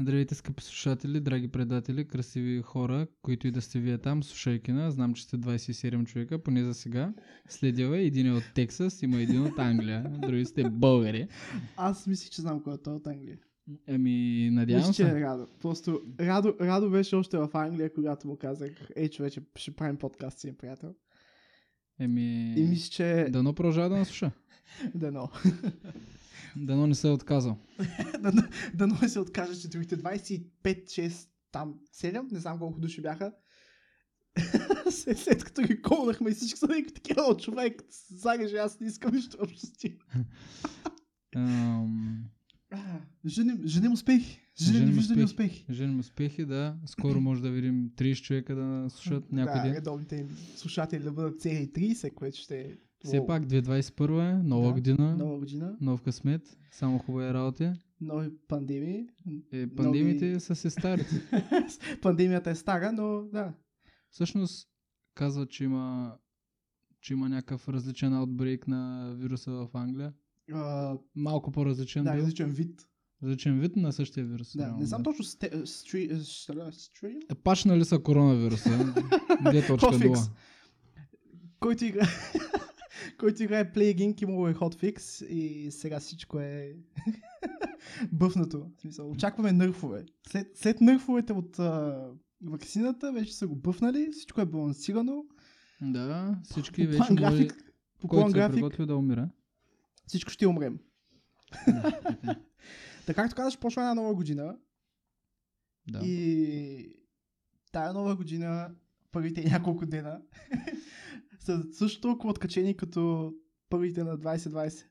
Здравейте, скъпи слушатели, драги предатели, красиви хора, които и да сте вие там, слушайки на. Знам, че сте 27 човека, поне за сега. Следила е един е от Тексас, има един от Англия, други сте българи. Аз мислих, че знам кой е той от Англия. Ами, надявам Мисля, че се. е Радо. Просто Радо, Радо беше още в Англия, когато му казах, ей човече, ще правим подкаст с един приятел. Ами, И мисля, че... дано продължава да наслуша. Дано. Дано не се е отказал. Дано, дано се откаже, че другите 25, 6, там 7, не знам колко души бяха. след, след като ги колнахме и всички са някакви такива, «О, човек, загаже, аз не искам нищо общо с ти. Женим, женим успехи. Женим Женим виждани успехи. успехи. Женим успехи, да. Скоро може да видим 30 човека да слушат някой да, ден. редовните им слушатели да бъдат цели 30, което ще е... Все пак 2021 е, нова Да, година, Нова година, нов късмет, само хубави работи. нови пандемии. Е, пандемиите Нови- са се старите. Пандемията е стара, но да. Всъщност казват, че има, че има някакъв различен аутбрейк на вируса в Англия. А, Малко по-различен да, бил. различен вид. Различен вид на същия вирус. Да, не знам точно сте, стри, стри, стрим? Е, Пачнали са коронавируса. 2.0. Hotfix. Който играе който играе Play Game, имало е hotfix и сега всичко е бъфнато. В смисъл, очакваме нърфове. След, след нърфовете от а, вакцината, вече са го бъфнали, всичко е балансирано. Да, всички По вече план може, график, по който е график, приготвил да умира. всичко ще умрем. Да, така. Така както казаш, почва една нова година да. и тая нова година, първите няколко дена, са също толкова откачени като първите на 2020.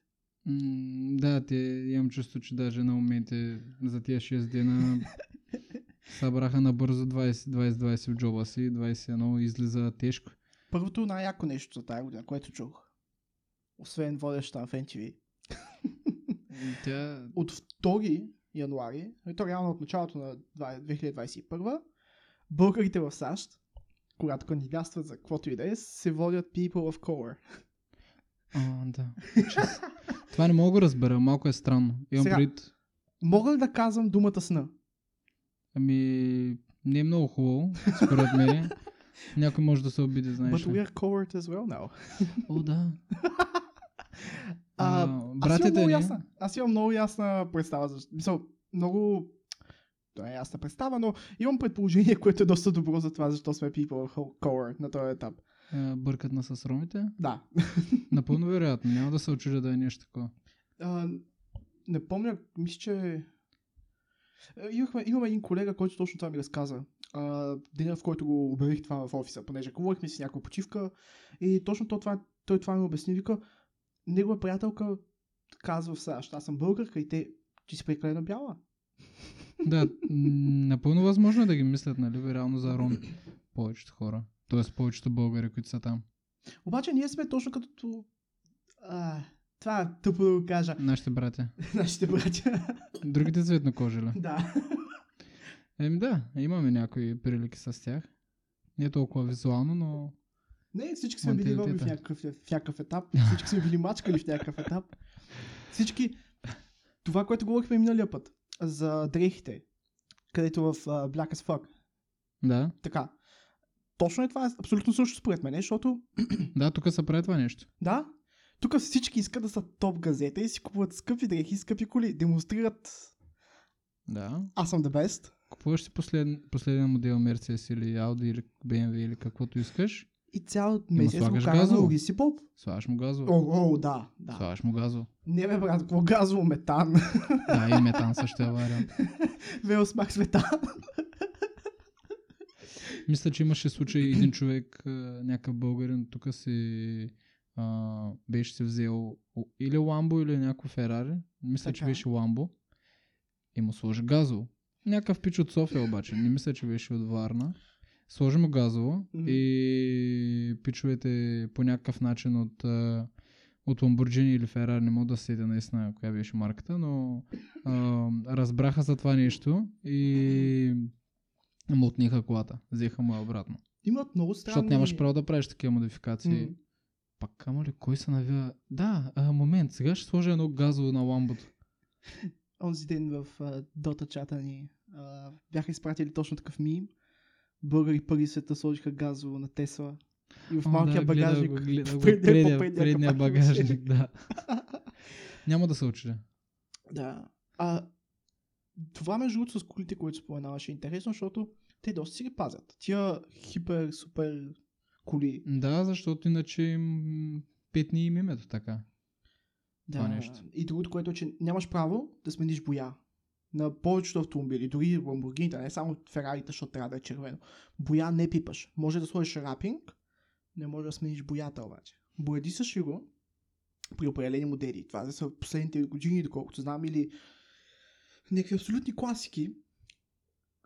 М, да, те имам чувство, че даже на моменти за тия 6 дена събраха набързо 20-20 в джоба си, 21 излиза тежко. Първото най-яко нещо за тази година, което чух, освен водеща в NTV, Тя от 2 януари, и то реално от началото на 2021, българите в САЩ, когато кандидатстват за каквото и да е, се водят people of color. А, да. Това не мога да разбера, малко е странно. Имам Сега- пред... Мога ли да казвам думата сна? Ами, не е много хубаво, според мен. Някой може да се обиди, знаеш. But we are colored as well now. О, да. А, А, аз имам много ясна. Аз имам много ясна представа. За... Мисъл, много това е ясна представа, но имам предположение, което е доста добро за това, защо сме people color на този етап. Бъркат на с ромите. Да. Напълно вероятно. Няма да се очудя да е нещо такова. А, не помня, мисля, че... Имахме, имаме един колега, който точно това ми разказа. А, деня, в който го обявих това в офиса, понеже говорихме си някаква почивка и точно това, той това ми обясни. Вика, негова приятелка казва в САЩ, аз съм българка и те, ти си прекалено бяла. Да, напълно възможно е да ги мислят, нали, реално за ром повечето хора. Тоест повечето българи, които са там. Обаче ние сме точно като... А, това е тъпо да го кажа. Нашите братя. Нашите братя. Другите цветнокожи ли? да. Еми да, имаме някои прилики с тях. Не толкова визуално, но Не, всички сме били в някакъв, в някакъв етап. Всички сме били мачкали в някакъв етап. Всички... Това, което говорихме миналия път. За дрехите. Където в uh, Black as Fuck. да. Така. Точно е това. Абсолютно също според мен, защото... Да, тук се прави това нещо. Да, тук всички искат да са топ газета и си купуват скъпи дрехи скъпи коли. Демонстрират Да. аз съм the best. Купуваш си послед, последен модел Mercedes или Audi или BMW или каквото искаш, И цял месец го кара на газово. логи си поп. слагаш му газово. О, о, да, да. Слагаш му газово. Не бе, брат, какво газово метан. Да, и метан също е вариант. Велосмак с метан. Мисля, че имаше случай един човек, някакъв българин, тук си а, беше си взел или Ламбо, или някакво Ферари. Мисля, че Така. беше Ламбо. И му сложи газово. Някакъв пич от София обаче. Не мисля, че беше от Варна. Сложи му газово Мгм. и пичовете по някакъв начин от, от Lamborghini или Ferrari, не мога да се седя наистина коя беше марката, но а, разбраха за това нещо и му отниха колата. Взеха му я обратно. Имат много странни... Защото нямаш право да правиш такива модификации. М. Пак камо ли, кой се навива? Да, а, момент, сега ще сложа едно газово на ламбото. Онзи ден в Дота чата ни а, бяха изпратили точно такъв мим. Българи първи в света сложиха газово на Тесла. И в О, малкия да, багажник. Гледа гледа го, предния- предния, предния предния багажник, да. Няма да се учи. Да. А, това между другото с колите, които споменаваш е интересно, защото те доста си ги пазят. Тия хипер, супер коли. Да, защото иначе им петни им името така. Това Да. нещо. И другото, което е, че нямаш право да смениш боя. На повечето автомобили, дори Lamborghini, не само Ферарите, защото трябва да е червено. Боя не пипаш. Може да сложиш рапинг, не може да смениш боята обаче. Боядисаш ли го при определени модели. Това са последните години, доколкото знам, или някакви абсолютни класики.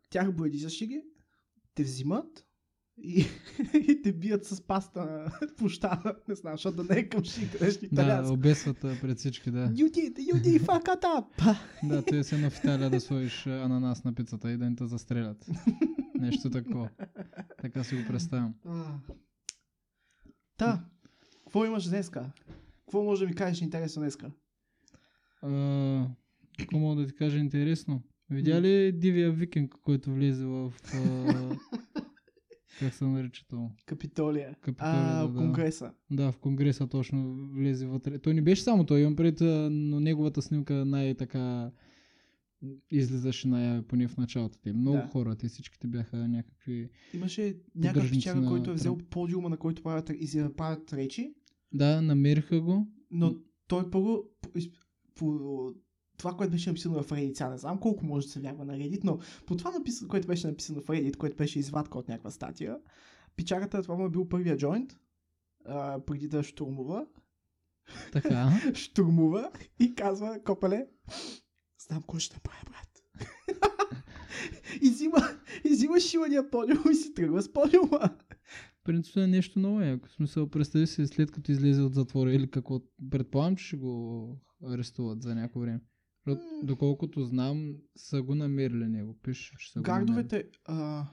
Тях боядисаш ли ги, те взимат и, и те бият с паста на площада. Не знам, защото да не е към шик, нещо Да, италианско. обесват пред всички, да. Fuck it up. Да, той е в Италия да сложиш ананас на пицата и да не те застрелят. Нещо такова. Така си го представям. Та, какво имаш днеска? Какво може да ми кажеш интересно днеска? Какво мога да ти кажа интересно? Видя ли Дивия Викинг, който влезе в... Как се нарича то? Капитолия. Капитолия, а, да. Конгреса. Да, в Конгреса точно влезе вътре. Той не беше само той, имам пред, но неговата снимка най-така излизаше най поне в началото. Те много Да. хора, те всичките бяха някакви... Имаше някакъв печага, на който е взел подиума, на който правят, правят речи, Да, намериха го. но той първо по, по това, което беше написано в Reddit, сега не знам колко може да се вярва на Reddit, но по това, написано, което беше написано в Reddit, което беше извадка от някаква статия, печагата това му е бил първия джойнт, а, преди да штурмува, Така. штурмува и казва, копале, знам кой ще направя, брат. и взима, и взима подиум и си тръгва с подиума. Принципно е нещо ново. Яко. В смисъл, представи си след като излезе от затвора или какво. Предполагам, че ще го арестуват за някое време. Доколкото знам, са го намерили него. Пише, че са го. Гардовете... А...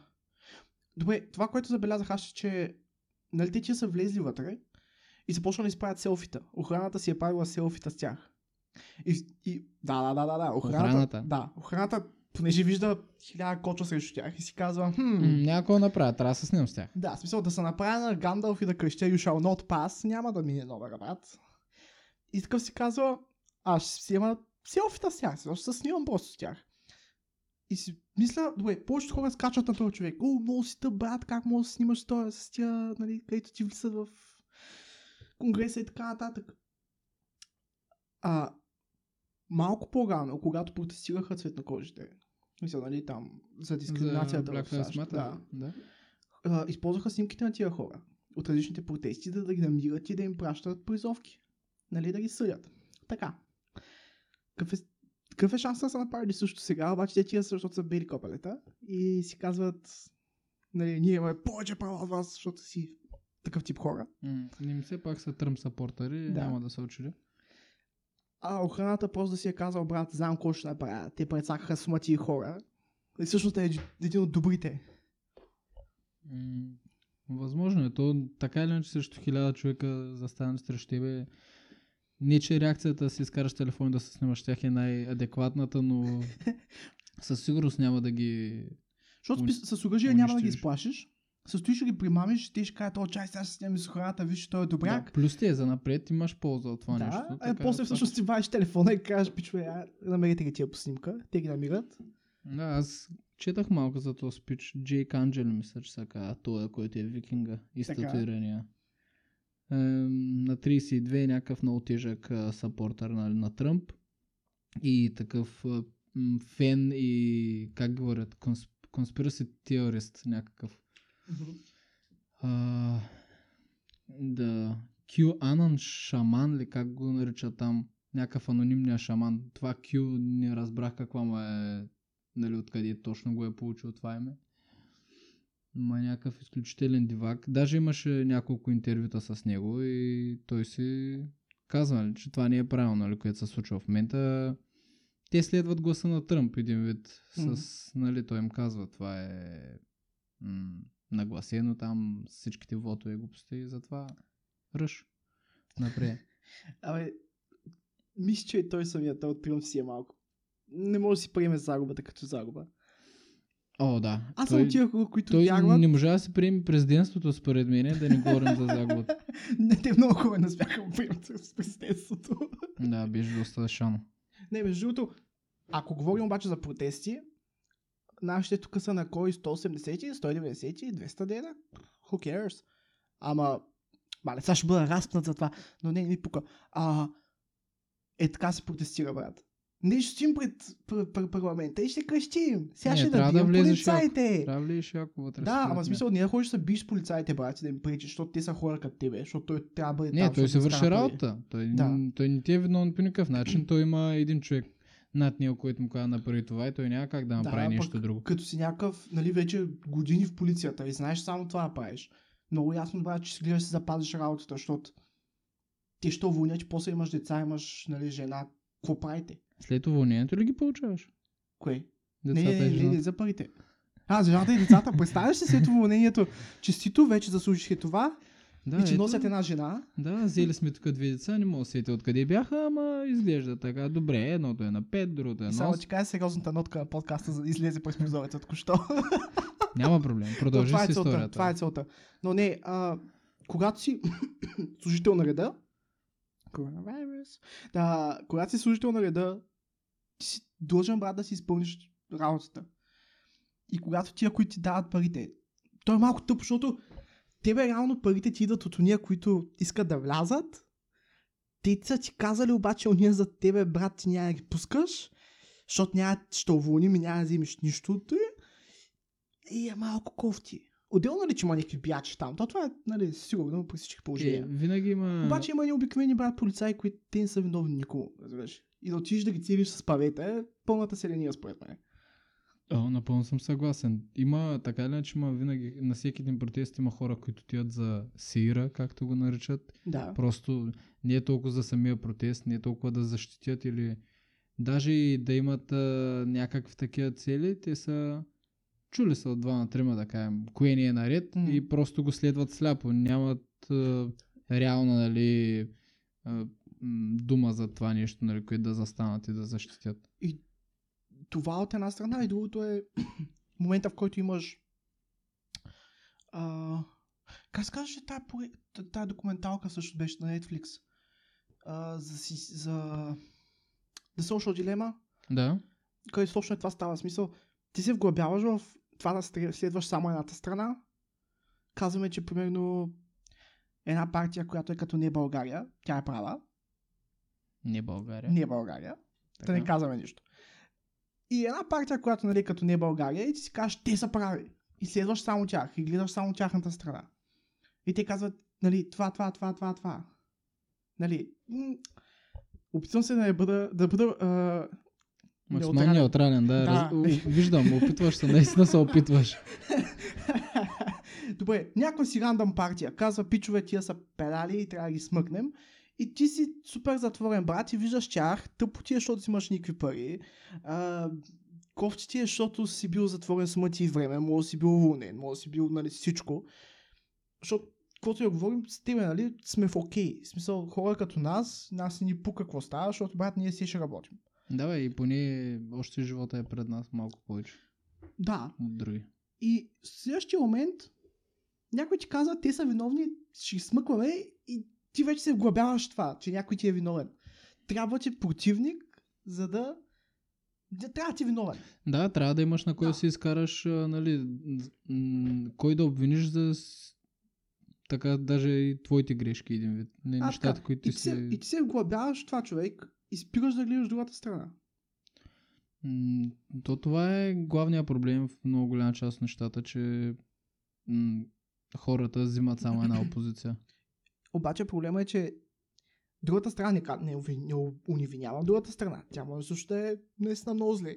Добре, това, което забелязах аз, е, че нали те тия са влезли вътре и започнали да изправят селфита. Охраната си е правила селфита с тях. И, и да, да, да, да, да. Охраната, Охраната? Да, охраната, понеже вижда хиляда коча срещу тях и си казва, хм, да направя, трябва да се снимам с тях. да, смисъл да се направя на Гандалф и да крещя You shall not pass, няма да мине добър брат. И такъв си казва, аз ще си взема селфита с тях, ще се снимам просто с тях. И си мисля, добре, повечето хора скачат на този човек. О, много си тъп, брат, как можеш да снимаш този, с тия, нали, където ти влизат в конгреса и така нататък. А, малко по-рано, когато протестираха цветнокожите, мисля, нали, там, за дискриминацията За в САЩ, да, да. а, използваха снимките на тия хора от различните протести, да, да ги намират и да им пращат призовки. Нали, да ги съдят. Така. Какъв е, какъв е шансът да са направили също сега, обаче те тия защото са бели копалета и си казват, нали, ние имаме повече права от вас, защото си такъв тип хора. М, Не ми все пак са тръм сапортъри, Да. няма да се очуди. А охраната просто да си е казал, брат, знам какво ще направя. Те прецакаха с тия хора. И всъщност е един от добрите. М, Възможно е. То така или иначе срещу хиляда човека застанат срещу тебе. Не, че реакцията да си изкараш телефон да се снимаш тях е най-адекватната, но със сигурност няма да ги... Защото с, с оръжие няма да ги изплашиш. С той ще ги примамиш, те ще кажат, о, чай, сега ще снимаме с охраната, виж, той е добряк. Да, плюс ти е за напред, имаш полза от това Да, нещо. а така после това- всъщност ти вадиш телефона и кажеш, пичове, а, намерите ги тия по снимка. Те ги намират. Да, аз четах малко за този спич. Джейк Анджел, мисля, че се казва, той, който е викинга и статуирания. На 32 е някакъв много тежък сапортър на, на Тръмп и такъв фен и как говорят, консп, conspiracy теорист някакъв. А, да, шаман ли, как го нарича там, някакъв анонимния шаман. Това Q не разбрах каква му е, нали, откъде точно го е получил това име. Ма е някакъв изключителен дивак. Даже имаше няколко интервюта с него и той си казва, нали, че това не е правилно, нали, което се случва в момента. Те следват гласа на Тръмп един вид. С, нали, той им казва, това е м- нагласено там всичките вотове глупости и затова ръж. Напред. Абе, мисля, че и той самият, той от Тръмп си е малко. Не може да си приеме загубата като загуба. О, да. Аз той, съм от тия които той вярват. не можа да се приеме президентството, според мен, да не говорим за загубата. Не, те много хора не успяха да приемат с президентството. Да, беше доста шано. Не, между другото, ако говорим обаче за протести, нашите тук са на кой 180, 190, 200 дена? Who cares? Ама, мале, сега ще бъда разпнат за това, но не, не ми пука. А, е така се протестира, брат. Стоим пред, пред, пред парламента и ще крещим. Сега Не, ще да да влезеш полицаите. Трябва ли ще яко вътре? Да, ама смисъл, да ходиш да биш полицаите, брат, и да им пречиш, защото те са хора като тебе, защото той трябва да бъде Не, там, той се върши работа. Той, Да. той не ти е виновен по никакъв начин. Той има един човек над него, който му казва направи това и той няма как да направи пък нещо друго. Като си някакъв, нали, вече години в полицията и знаеш само това да правиш. Много ясно, брат, че си гледаш да запазиш работата, защото ти ще уволнят, че после имаш деца, имаш, нали, жена. Какво правите? След уволнението ли ги получаваш? Кое? Децата не, не, и не, жената? не, за парите. А, за жената и децата. Представяш ли след уволнението? Честито вече заслужих това Да, и ти ето, носят една жена. Да, взели сме тук две деца, не мога да сетя откъде бяха, ама изглежда така. Добре, едното е на 5, другото е И на само 8. ти кажа сериозната нотка на подкаста излезе през прозореца току-що. Няма проблем. Продължи това с е целта. историята. Това е целта. Но не, а, когато си служител на реда, коронавирус, да, когато си служител на реда, ти си длъжен, брат, да си изпълниш работата. И когато тия, които ти дават парите, то е малко тъпо, защото тебе реално парите ти идват от уния, които искат да влязат. Те са ти казали обаче уния за тебе, брат, ти няма да ги пускаш, защото няма, ще уволним и няма да вземеш нищо от. И е малко кофти. Отделно ли, че има някакви биячи там? То това е, нали, сигурно при всички Е, положения. винаги има... Обаче има и обикновени брат полицаи, които те не са виновни никому, разбираш. И да отидеш да ги целиш с павета е пълната селения, според мен. О, напълно съм съгласен. Има, така или иначе, има винаги, на всеки един протест има хора, които тият за сира, както го наричат. Да. Просто не е толкова за самия протест, не е толкова да защитят или даже и да имат а, някакви такива цели, те са чули са от два на трима, да кажем, кое не е наред М. и просто го следват сляпо. Нямат а, реална, нали, а, дума за това нещо, нали, което да застанат и да защитят. Това от една страна и другото е момента, в който имаш а, как се казваше тая, тая документалка също беше на Netflix а, за, за The Social Dilemma, Да. където точно е това става. Смисъл, ти се вглъбяваш в това да следваш само едната страна. Казваме, че примерно една партия, която е като не България, тя е права, Не България. не България, да не Така. казваме нищо. И една партия, която нали, като не България, и ти си кажеш, те са прави. И следваш само тях, и гледаш само тяхната страна. И те казват, нали, това, това, това, това, това. Нали, опитвам се да не бъда, да бъда а, Максимално неутрален. да. Да. Раз... Виждам, опитваш се, наистина се опитваш. Добре, някаква си рандъм партия казва, пичове, тия са педали и трябва да ги смъкнем. И ти си супер затворен брат и виждаш тях, тъпо ти е, защото си имаш никакви пари. А, кофти ти е, защото си бил затворен с мъти и време, може да си бил уволнен, може да си бил нали, всичко. Защото, каквото да говорим, с тебе, нали, сме в окей. В смисъл, хора като нас, нас ни пука какво става, защото, брат, ние си ще работим. Давай, и поне още живота е пред нас малко повече Да, от други. И в следващия момент някой ти казва, те са виновни, ще ги смъкваме и ти вече се вглъбяваш това, че някой ти е виновен. Трябва ти противник, за да... да трябва да ти е виновен. Да, трябва да имаш на кой Да. да си изкараш, нали, кой да обвиниш за така даже и твоите грешки един вид. Не, А, нещата, така. които и, ти се, и ти се вглъбяваш това човек и спираш да гледаш другата страна. М, То това е главният проблем в много голяма част от нещата, че м- хората взимат само една опозиция. Обаче проблема е, че другата страна не, не, не унивинявам другата страна. Тя може също да е наистина много зле.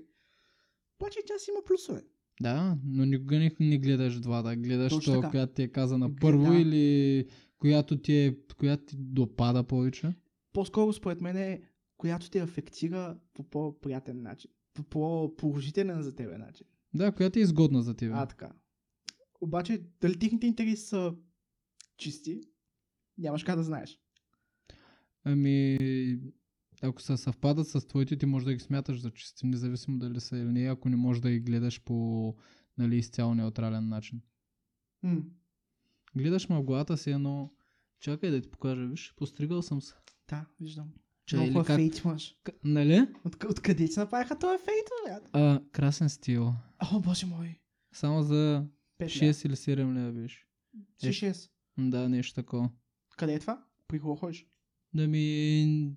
Обаче тя си има плюсове. Да, но никога не, не гледаш двата. Гледаш Точно то, така. която ти е казана първо или която ти, е, която ти допада повече. по-скоро според мен е, която те афектира по по-приятен начин. По по-положителен за тебе начин. Да, която е изгодна за теб. А, така. Обаче, дали техните интереси са чисти, нямаш как да знаеш. Ами, ако се съвпадат с твоите, ти можеш да ги смяташ за чисти, независимо дали са или не. Ако не можеш да ги гледаш по нали, изцяло неутрален начин. М. Гледаш ме в главата си едно... Чакай да ти покажа, виж, постригал съм се. Да, виждам. Че, Много хубав как... фейт имаш. К- Нали? От, откъде ти направиха този фейт, брат? А, красен стил. О, боже мой. Само за 5 6 или 7 лева беше. е. 6. Да, нещо такова. Къде е това? При кого ходиш? Да ми...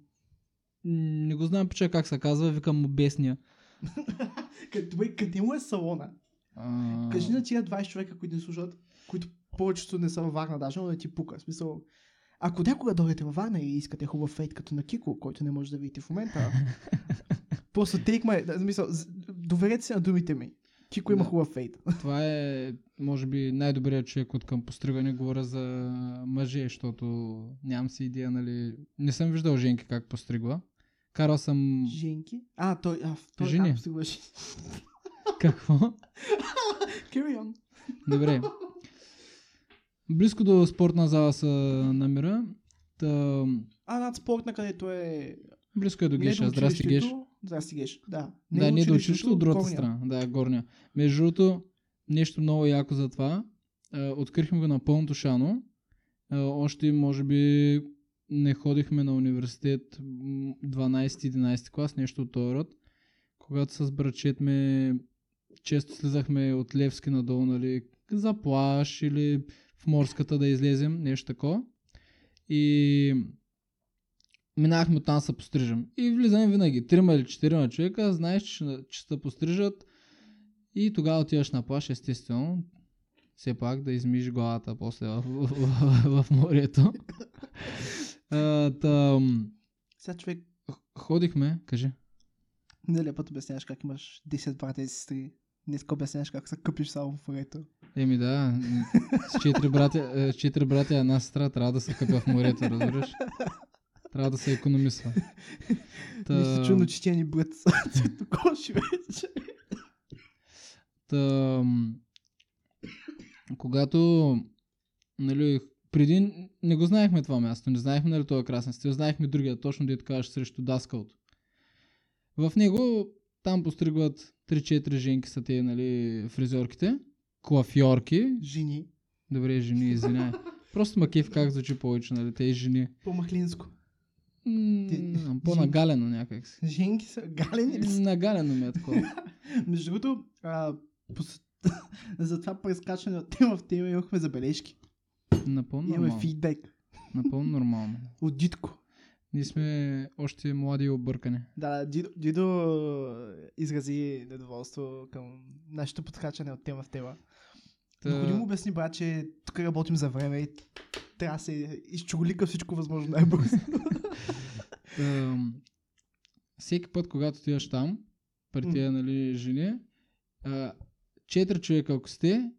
Не го знам пича как се казва, викам му бесния. Къде, му е салона? А... Кажи на тия 20 човека, които ни слушат, които повечето не са във Варна даже, но да ти пука. В смисъл, ако някога дойдете във Варна и искате хубав фейт като на Кико, който не може да видите в момента, просто take my, з- доверете се на думите ми. Кико има Да. хубав фейт. Това е, може би, най-добрият човек от към постригане. Говоря за мъже, защото нямам си идея, нали... Не съм виждал женки как постригва. Карал съм... Женки? А, той, а, той Жени. Какво? Carry on. Добре. Близко до спортна зала се намира. Та... А, над спортна, където е... Близко е до не Геша. Здрасти, Геш. Здрасти, Геш. Да. да, не до училището, от другата горния. страна. Да, горния. Между другото, нещо много яко за това. Открихме го на пълното шано. Още, може би, не ходихме на университет м, 12-11 клас, нещо от този род. Когато с братчет ме често слизахме от Левски надолу, нали, за плаж или в морската да излезем, нещо такова. И минахме оттам да се пострижем. И влизаме винаги. Трима или четирима човека, знаеш, че, че се пострижат. И тогава отиваш на плаж, естествено. Все пак да измиш главата после в, в, в, в морето. А, там, Сега човек, ходихме, кажи. нали път обясняваш как имаш 10 брата и сестри. Днес обясняваш как се къпиш само в морето. Еми да, с четири братя, е, с четири братя една сестра трябва да се къпя в морето, разбираш? Трябва да се економисва. Та- Нищо чудно, че тя ни бъдат цветокоши вече. Та, когато, нали, преди не го знаехме това място, не знаехме нали това красен стил, знаехме другия, точно дето кажеш срещу даскалото. В него там постригват 3-4 женки са те, нали, фризьорките, клафьорки, Жени. добре, жени, извинявай. Просто макив как звучи повече, нали, те жени. По-махлинско. М, По-нагалено някак си. Женки са галени ли са? Нагалено ми е такова. Между другото, за това прескачане от тема в тема имахме забележки. Напълно Имаме нормално. фидбек Напълно нормално. от Дитко. Ние сме още млади и объркани. Да, Дидо, Дидо а, изрази недоволство към нашето подскачане от тема в тема. Та, му обясни, брат, че тук работим за време и трябва да се изчуголика всичко възможно най-бързо. всеки път, когато отиваш там, при тия нали, жени, четири човека ако сте,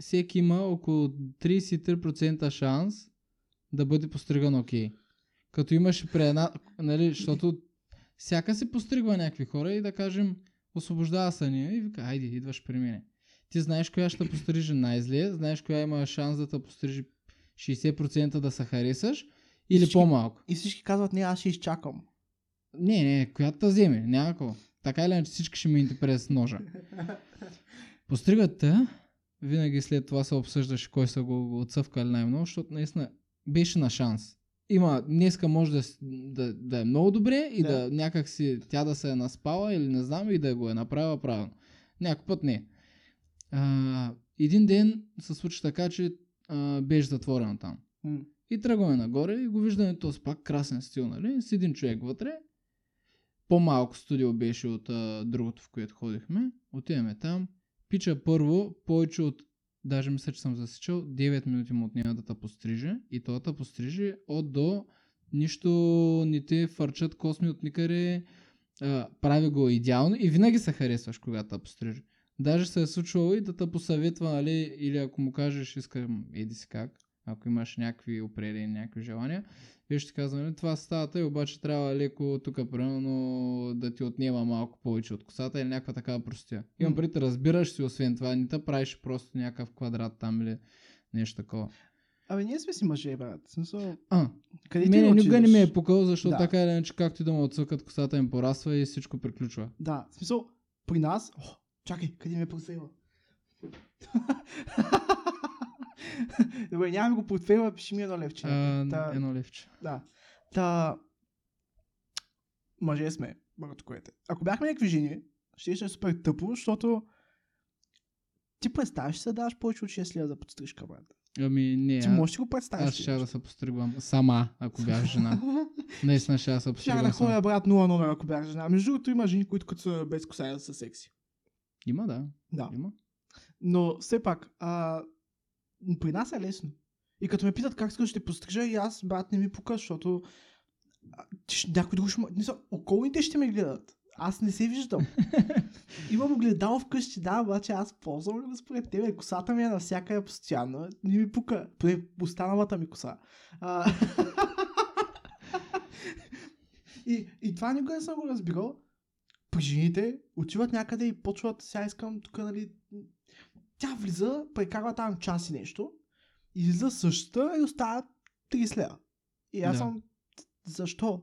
всеки има около 33% шанс да бъде постриган окей. Като имаш при една, нали, защото всяка се постригва някакви хора и да кажем, освобождава се ние и вика, айде, идваш при мене. Ти знаеш коя ще пострижи най-зле, знаеш коя има шанс да те пострижи 60% да се харесаш или Всички- по-малко. И всички казват, не, аз ще изчакам. Не, не, която да вземе, няма какво. Така или иначе всички ще минете през ножа. Постригат те, винаги след това се обсъждаше кой са го отцъвкали най-много, защото наистина беше на шанс. Има, днеска може да, да, да е много добре и да. Да. някак си тя да се е наспала или не знам и да го е направила правилно. Някой път не. А, един ден се случи така, че а, беше затворена там. И тръгваме нагоре и го виждаме този пак красен стил, нали? С един човек вътре. По-малко студио беше от а, другото, в което ходихме. Отиваме там. Пича първо, повече от, даже мисля, че съм засичал, 9 минути му отнема да те постриже. И той те постриже от до нищо не те фърчат косми от никъде. А, прави го идеално и винаги се харесваш, когато те постриже. Даже се е случвало и да те посъветва, нали, или ако му кажеш, искам, еди си как, ако имаш някакви определени, някакви желания, виж ще казвам, нали, това стата и обаче трябва леко тук, примерно, да ти отнема малко повече от косата или някаква такава простия. Имам М. преди, разбираш си, освен това, не те правиш просто някакъв квадрат там или нещо такова. Абе, ние сме си мъже, брат. Смисъл, А, къде ти мене никога не ми е пукал, защото Да. така или иначе, както и да му отсъкат, косата им пораства и всичко приключва. Да, в смисъл, при нас... О, чакай, къде ме просева? Добре, нямаме го портфейла, пиши ми едно левче. А, Та- едно левче. Да. Та... Мъже сме, бърто което. Ако бяхме някакви жени, ще е супер тъпо, защото ти представяш се да даваш повече от 6 лева за подстрижка, брат. Ами не, Ти можеш ли го представиш? аз ще да се постригвам сама, ако бях жена. Наистина ще да се Ще да постригвам ходя, брат, 0 номер, ако бях жена. Между другото има жени, които като са без коса са секси. Има, да. Да. Има. Но все пак, а, при нас е лесно. И като ме питат как искаш ще пострижа, и аз, брат, не ми пука, защото някой друг ще... Не са, околните ще ме гледат. Аз не се виждам. Имам огледало вкъщи, да, обаче аз ползвам ли го според тебе? Косата ми е навсякъде постоянно. Не ми пука. Поне останалата ми коса. А... и, и това никога не съм го разбирал. При жените отиват някъде и почват, сега искам тук, нали... Тя влиза, прекарва там час и нещо, излиза същата и остава 30 лева. И аз Да. съм... Защо?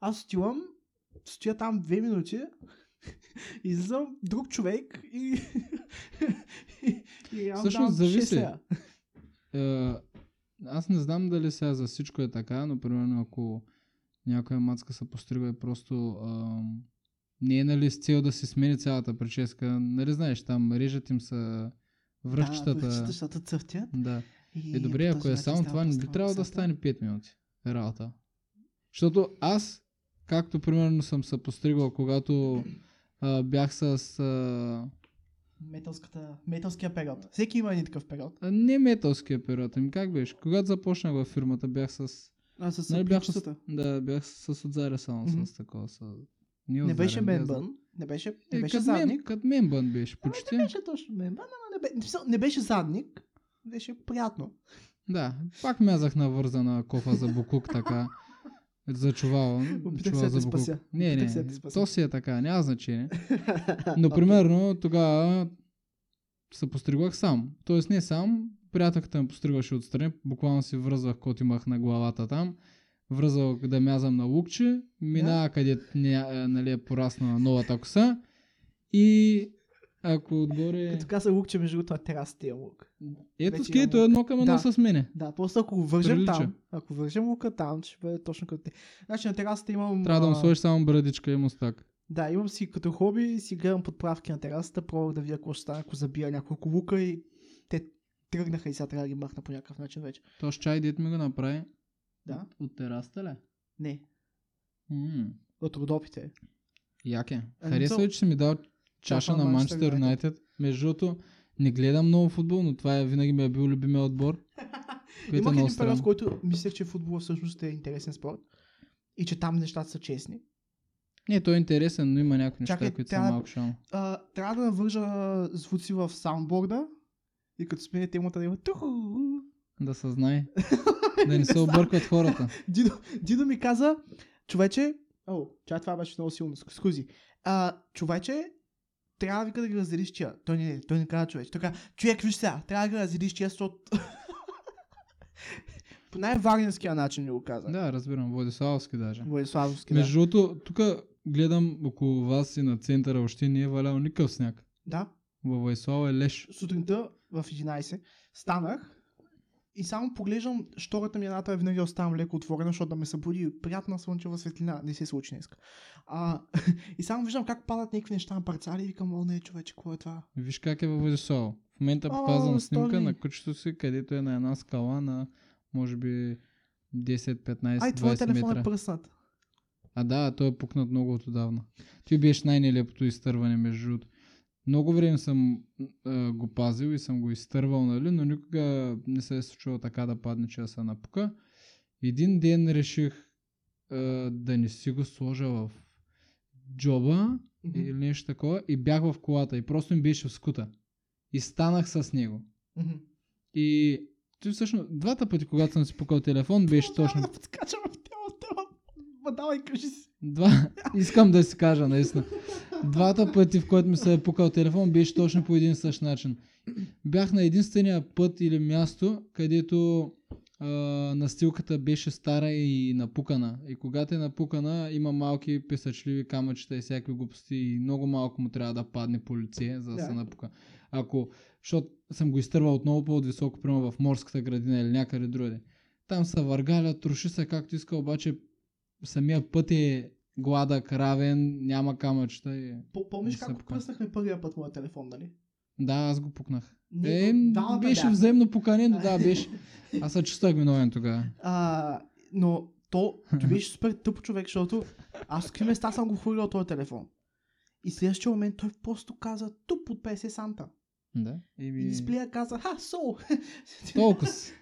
Аз отивам, стоя там две минути, излизам друг човек и... и, и Всъщност зависи. 6 лева. Е, аз не знам дали сега за всичко е така, но примерно ако някоя мацка се постригва и просто ам, не е нали с цел да си смени цялата прическа, нали знаеш, там режат им са връхчетата. Да, връхчетата, цъфтят. Да. И Е, добре, ако е само това, не би трябвало да стане 5 минути работа. Защото аз, както примерно съм се постригвал, когато а, бях с... А, Металската, металския период. Всеки има един такъв период. а, не металския период, ами как беше? Когато започнах във фирмата, бях с... А с Нали, бях с, да, бях с отзаря само Мгм. с такова. С... Не беше менбън, не беше, не Е, беше мен, задник. като менбън беше почти. Не беше точно менбън, ама не, бе, не, не беше задник. Беше приятно. Да, пак мязах навързана кофа за букук така. За чувал. Чувал за те спася. Не, не, спася. то си е така, няма значение. Но примерно тогава се постригвах сам. Тоест не сам, приятелката ме постригваше отстрани, буквално си връзвах кот имах на главата там, връзвах да мязам на лукче, минава къде ня, нали, е порасна новата коса и ако отгоре... Като каза лук, че между другото на терасата е лук. Ето скейто е едно към едно Да. с мене. Да, просто ако го вържем Прилича. там, ако вържем лука там, ще бъде точно като те. Значи на терасата имам... Трябва да му сложиш само брадичка и мустак. Да, имам си като хоби, си гледам подправки на терасата, пробвах да видя какво ще стане, ако забия няколко лука и те тръгнаха и сега трябва да ги махна по някакъв начин вече. То с чай дет ми го направи. Да? От тераста ли? Не, М, от родопите. Як е. Ами Харесва че си ми дал чаша на Манчестър Юнайтед? Между другото, не гледам много футбол, но това е винаги ми е бил любимия отбор. Е Имах един период, в който мислех, че футбол всъщност е интересен спорт и че там нещата са честни. Не, той е интересен, но има някои неща, Чакай, които са трябва малко. А, трябва да навържа звуци в саундборда и като сменя темата да има туху. Да се знае. да не се объркват хората. Дидо, Дидо ми каза, човече, о, чай това беше много силно, ск- скузи. А, човече, трябва вика да ги разделиш тия. Той не, той не каза човече. Каза, човек, виж сега, трябва да ги разделиш тия, защото... По най-варненския начин го каза. Да, разбирам. Владиславски даже. Владиславовски, да. Между другото, тук гледам около вас и на центъра още не е валял никакъв сняг. Да. Във Владислава е леш. сутринта в 11 станах и само поглеждам, штората ми едната е винаги оставам леко отворена, защото да ме събуди приятна слънчева светлина. Не се случи днес. А, и само виждам как падат някакви неща на парцали и викам, о не, човече, какво е това? Виж как е във Владислава. В момента показвам снимка Столи. на кучето си, където е на една скала на може би 10, 15, Ай, твой 20 телефон метра. е пръснат. А да, той е пукнат много отдавна. Ти беше най-нелепото изтърване между другото. Много време съм а, го пазил и съм го изтървал, нали, но никога не се е случило така да падне, че да се напука. Един ден реших а, да не си го сложа в джоба Мгм. или нещо такова и бях в колата и просто ми беше в скута. И станах с него. Мгм. И той всъщност двата пъти, когато съм си пукал телефон, беше точно да подскачам в. Ма давай, кажи си. Два. Искам да си кажа, наистина. Двата пъти, в който ми се е пукал телефон, беше точно по един същ начин. Бях на единствения път или място, където а, настилката беше стара и напукана. И когато е напукана, има малки песъчливи камъчета и всякакви глупости и много малко му трябва да падне по лице, за да, Да. се напука. Ако, защото съм го изтървал отново по-високо, примерно в морската градина или някъде другаде. Там се въргаля, троши се както иска, обаче самия път е гладък, равен, няма камъчета. И... По- Помниш как пръснахме първия път моя телефон, нали? Да, аз го пукнах. Не, Е, двамата беше бяхме. взаимно пукане, но да, беше. Аз се чувствах виновен тогава. А, но то, ти беше супер тъпо човек, защото аз в места съм го хвърлял този телефон. И следващия момент той просто каза туп от 50 санта. Да. И Еми, дисплея каза, ха, so. толкова. Just-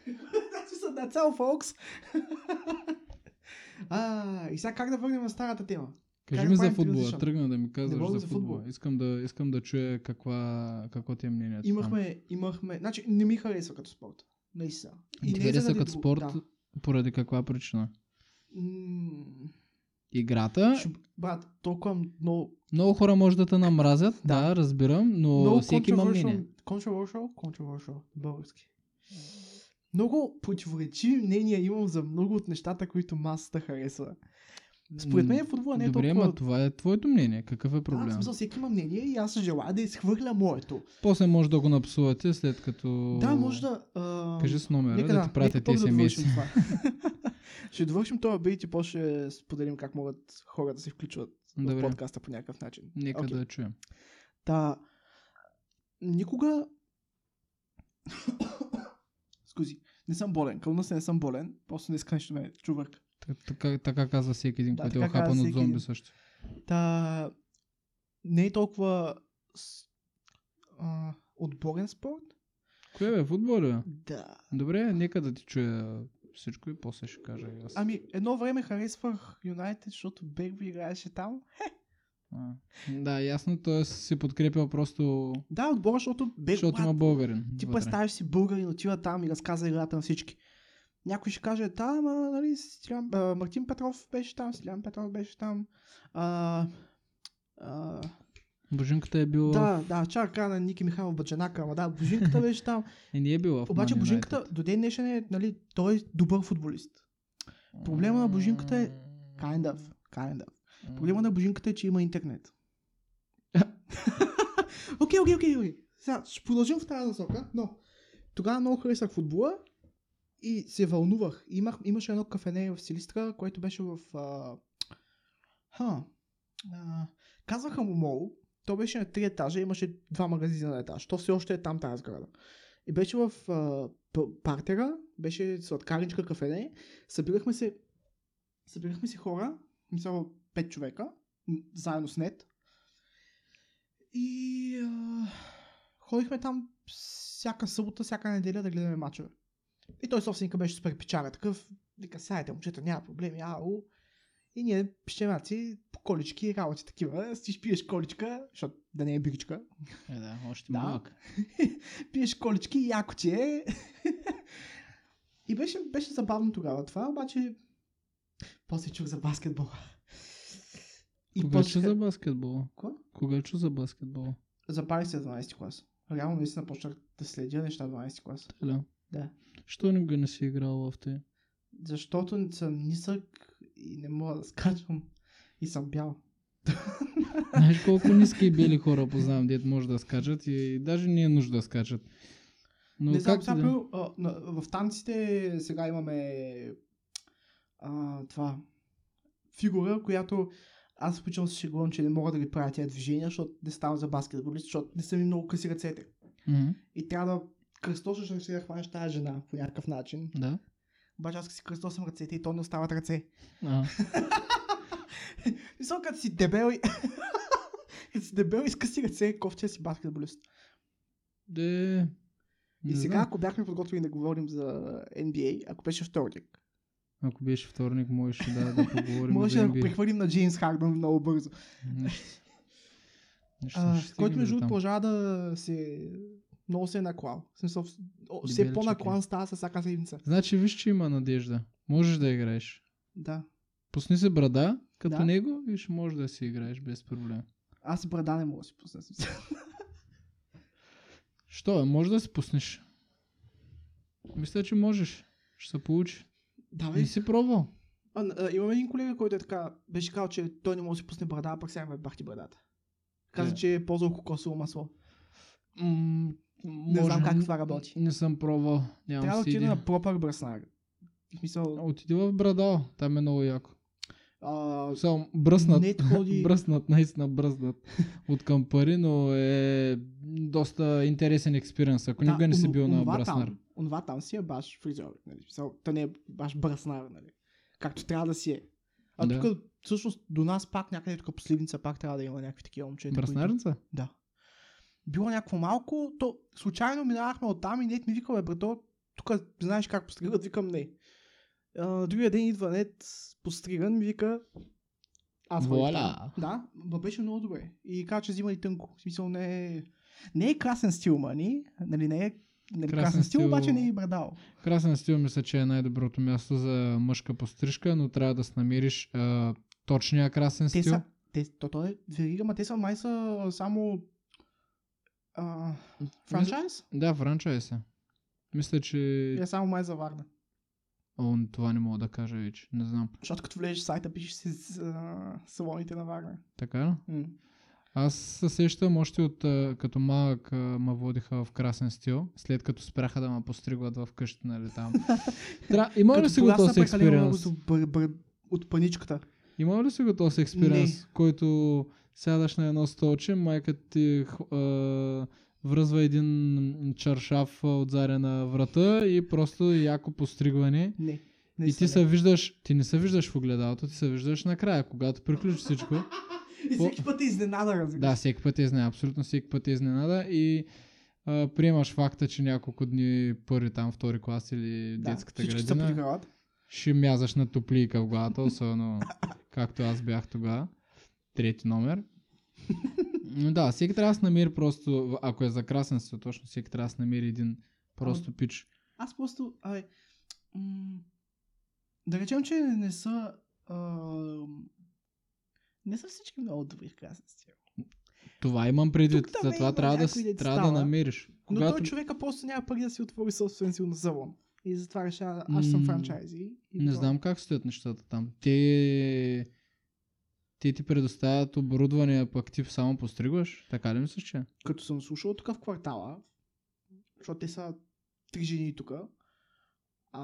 That's all, folks. А, и сега как да върнем на старата тема? Кажи Как ми за футбола. Тръгна да ми казваш за за футбола. футбол. Искам да, искам да чуя каква, какво ти е мнението. там. Имахме, имахме, значи не ми харесва като спорт. Наистина. Ти е хареса заради като спорт, Да. поради каква причина? М, Играта, ще- Брат, толкова много много хора може да те намразят, да, Да. разбирам, но Много всеки има мнение. controversial, controversial, български. Много противоречиви мнения имам за много от нещата, които масата харесва. Според мен футбола не е Добре, толкова... ама това е твоето мнение. Какъв е Да, в проблем? смисъл, всеки има мнение и аз желая да изхвърля моето. После може да го напсувате след като... Да, може да... А... Кажи с номера, Нека да, ти пратят довършим това. ще довършим това бит и после ще споделим как могат хора да се включват в Добре, подкаста по някакъв начин. нека Окей. да чуем. Та, никога... Скузи, не съм болен. Кълна се не съм болен. Просто днес нещо ме чувърка. Т- Така, така казва всеки един, Да, който е охапан от зомби един. също. Та, не е толкова а, отборен спорт. Кое бе, футбол бе? Да. Добре, нека да ти чуя всичко и после ще кажа и аз. Ами, едно време харесвах Юнайтед, защото Бегби играеше там. А, да, ясно, т.е. си подкрепял просто, Да, отбора, защото Бегби... защото има българин. Ти вътре. си българин, отива там и разказа играта на всички. Някой ще каже, да, ама, нали, Стилян, а, Мартин Петров беше там, Стилян Петров беше там. А, а, Божинката е била... да, да, чак края на Ники Михайлов Баджанака, ама да, Божинката беше там. Е, не е била в Обаче Божинката до ден днешен е, нали, той е добър футболист. проблема на Божинката е Kind of, kind of. Проблема на Божинката е, че има интернет. Окей, окей, окей, окей. Сега ще продължим в тази насока, но тогава много харесах футбола и се вълнувах. Имах, имаше едно кафене в Силистра, което беше в... А... Ха, а... Казваха му Мол, то беше на три етажа, имаше два магазина на етаж. То все още е там тази сграда. И беше в а, партера, беше сладкарничка кафене. Събирахме се, събирахме се хора, мисля пет човека, м, заедно с нет. И а, ходихме там всяка събота, всяка неделя да гледаме мачове. И той собственика беше супер печага, такъв, вика, сайте, момчета, няма проблеми, ау. И ние пищемаци, по колички и работи такива. Си пиеш количка, защото да не е биричка. Е, да, още Да. малък. пиеш колички яко ти е. и беше, беше забавно тогава това, обаче после чух за баскетбол. И Кога после... чу за баскетбол? Кога? Кога чу за баскетбол? Запалих се в 12 клас. Реално наистина почнах да следя неща в 12 клас. Да. Да. Що го не си играл в те? Защото съм нисък и не мога да скачвам. И съм бял. Знаеш колко ниски и бели хора познавам, дет може да скачат и даже не е нужда да скачат. Но не знам, да... в танците сега имаме а, това фигура, която аз да се шегувам, че не мога да ги правя тези движения, защото не ставам за баскетболист, защото не са ми много къси ръцете. Мгм, И трябва да кръстосаш ръце да хванеш тази жена по някакъв начин. Да. Обаче аз си кръстосам ръцете и то не остават ръце. Мисля, като си дебел и... като си дебел и с къси ръце, кофче си баскетболист. де... И сега, ако бяхме подготвили да говорим за NBA, ако беше вторник, Ако беше вторник, можеше да, да поговорим може да го прехвърлим на Джеймс Хардън много бързо. А, който между другото продължава да се... Много се е наклал. Смисъл, все е. по-наклан става с всяка седмица. Значи виж, че има надежда. Можеш да играеш. Да. Пусни се брада, като Да. него и ще можеш да си играеш без проблем. Аз брада не мога да си пусна. Що, бе, може да си пуснеш. Мисля, че можеш. Ще се получи. Да, бе. Не си пробвал. А, а, имам един колега, който е така, беше казал, че той не може да си пусне брада, а пък сега ме бахти брадата. Каза, Е. че е ползвал кокосово масло. М- Не знам как това работи. Не съм пробвал. Нямам Трябва да отида на пропър бръснар. В смисъл, Отиди в Брадал, там е много яко. а, Само бръснат, Нет ходи- бръснат, наистина бръснат от към пари, но е доста интересен експириенс, ако никога не си бил на онова Браснар. Там, онова там си е баш фризьор. Нали? То не е баш бръснар, нали? Както трябва да си е. А Да. тук, всъщност, до нас пак някъде тук по Сливница пак трябва да има някакви такива момчета. които- Браснарница? Да. Било някакво малко, то случайно минавахме оттам и нет ми вика, бе, брато, тук знаеш как постригат, викам не. А, другия ден идва нет, постриган, ми вика, аз там. Да, но беше много добре. И каза, че взима и тънко. В смисъл не е... Не е красен стил, мани. Нали, не е нали, красен, Красен стил, стил- обаче не е и брадал. Красен стил мисля, че е най-доброто място за мъжка пострижка, но трябва да намериш а, точния красен Те стил. са... Те, то, то е верига, ма те са май са само... А, франчайз? Да, франчайз е. Мисля, че... Е само май за Варна. О, това не мога да кажа вече. Не знам. Защото като влезеш в сайта, пишеш си с а, салоните на Варна. Така? М. Аз се сещам още от като малък а, ме водиха в красен стил, след като спряха да ме постригват в къща, нали там. Тра... Има ли си го този експириенс? от паничката. Има ли си го този експириенс, който сядаш на едно столче, майка ти а, връзва един чаршаф а, отзаре на врата и просто яко постригване. Не. не И ти не. се виждаш, ти не се виждаш в огледалото, ти се виждаш накрая, когато приключи всичко. И всеки път е изненада, разбира Да, се. всеки път е изненада, абсолютно всеки път е изненада и а, приемаш факта, че няколко дни първи там втори клас или Да, детската градина ще мязаш на топлийка в главата, особено както аз бях тогава. Трети номер. Но да, всеки трябва да се намери просто, ако е за красен стил, точно всеки трябва да се намери един просто пич. Аз просто, абе, м- да речем, че не са, а, не са всички много добри в красен стил. Това имам предвид, Тук затова има трябва да, трябва да намериш. Но Когато... той човека просто няма пари да си отвори собствен силно салон. И затова решава, аз съм франчайзи. И Не знам как стоят нещата там. Те, те ти предоставят оборудване, а пък ти само постригваш. Така ли мислиш, че? Като съм слушал тук в квартала, защото те са три жени тук, а,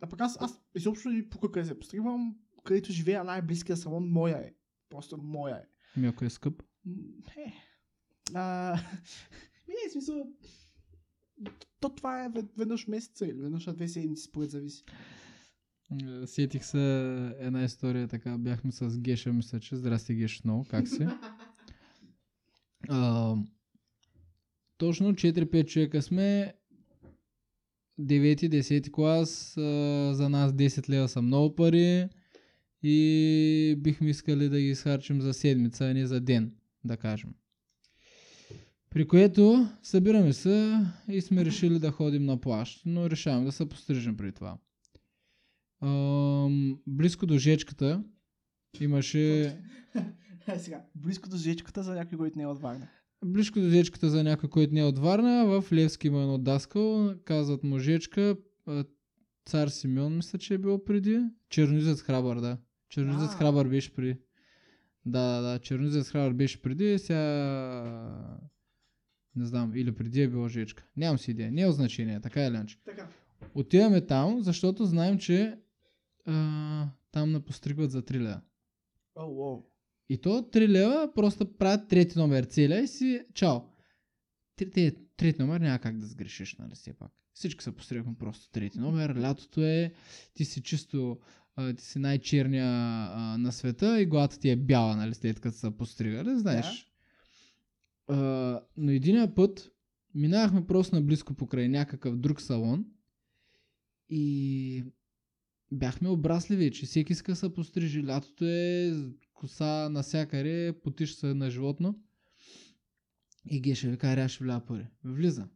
а пък аз, аз изобщо не по къде се постригвам, където живея най-близкия салон, моя е. Просто моя е. Ми ако е скъп. Е. А, ми в смисъл, то това е вед- веднъж месеца или веднъж на две седмици, според зависи. Е, Сетих се една история, така бяхме с Геша, мисля, че здрасти Геш много, как си? а, точно 4-5 човека сме, 9-10 клас, а, за нас 10 лева са много пари и бихме искали да ги изхарчим за седмица, а не за ден, да кажем. При което събираме се и сме решили да ходим на плащ, но решаваме да се пострижем при това. Ам, близко до жечката имаше... Е, сега, близко до жечката за някой, който не е от Варна. Близко до жечката за някой, който не е от Варна, в Левски има едно даскал, казват му жечка, цар Симеон мисля, че е бил преди. Чернизец Храбър, да. Чернизец А. Храбър беше преди. Да, да, да, Чернизец Храбър беше преди, сега... Не знам, или преди е била жечка. Нямам си идея, не е от значение, така или иначе. Така. Отиваме там, защото знаем, че а, там напостригват за 3 лева. О, о. И то 3 лева просто правят трети номер целия и си чао. Те- Трети номер няма как да сгрешиш, нали все пак. Всички се постригахме просто трети номер. Лятото е, ти си чисто, а, ти си най-черния а, на света и главата ти е бяла, нали, след като са постригали, знаеш. А, но единия път минавахме просто наблизко покрай някакъв друг салон и бяхме обрасли вече. Всеки иска да се пострижи. Лятото е коса насякъде, потиш се на животно. И Геша вика, ще вля пари. Влиза.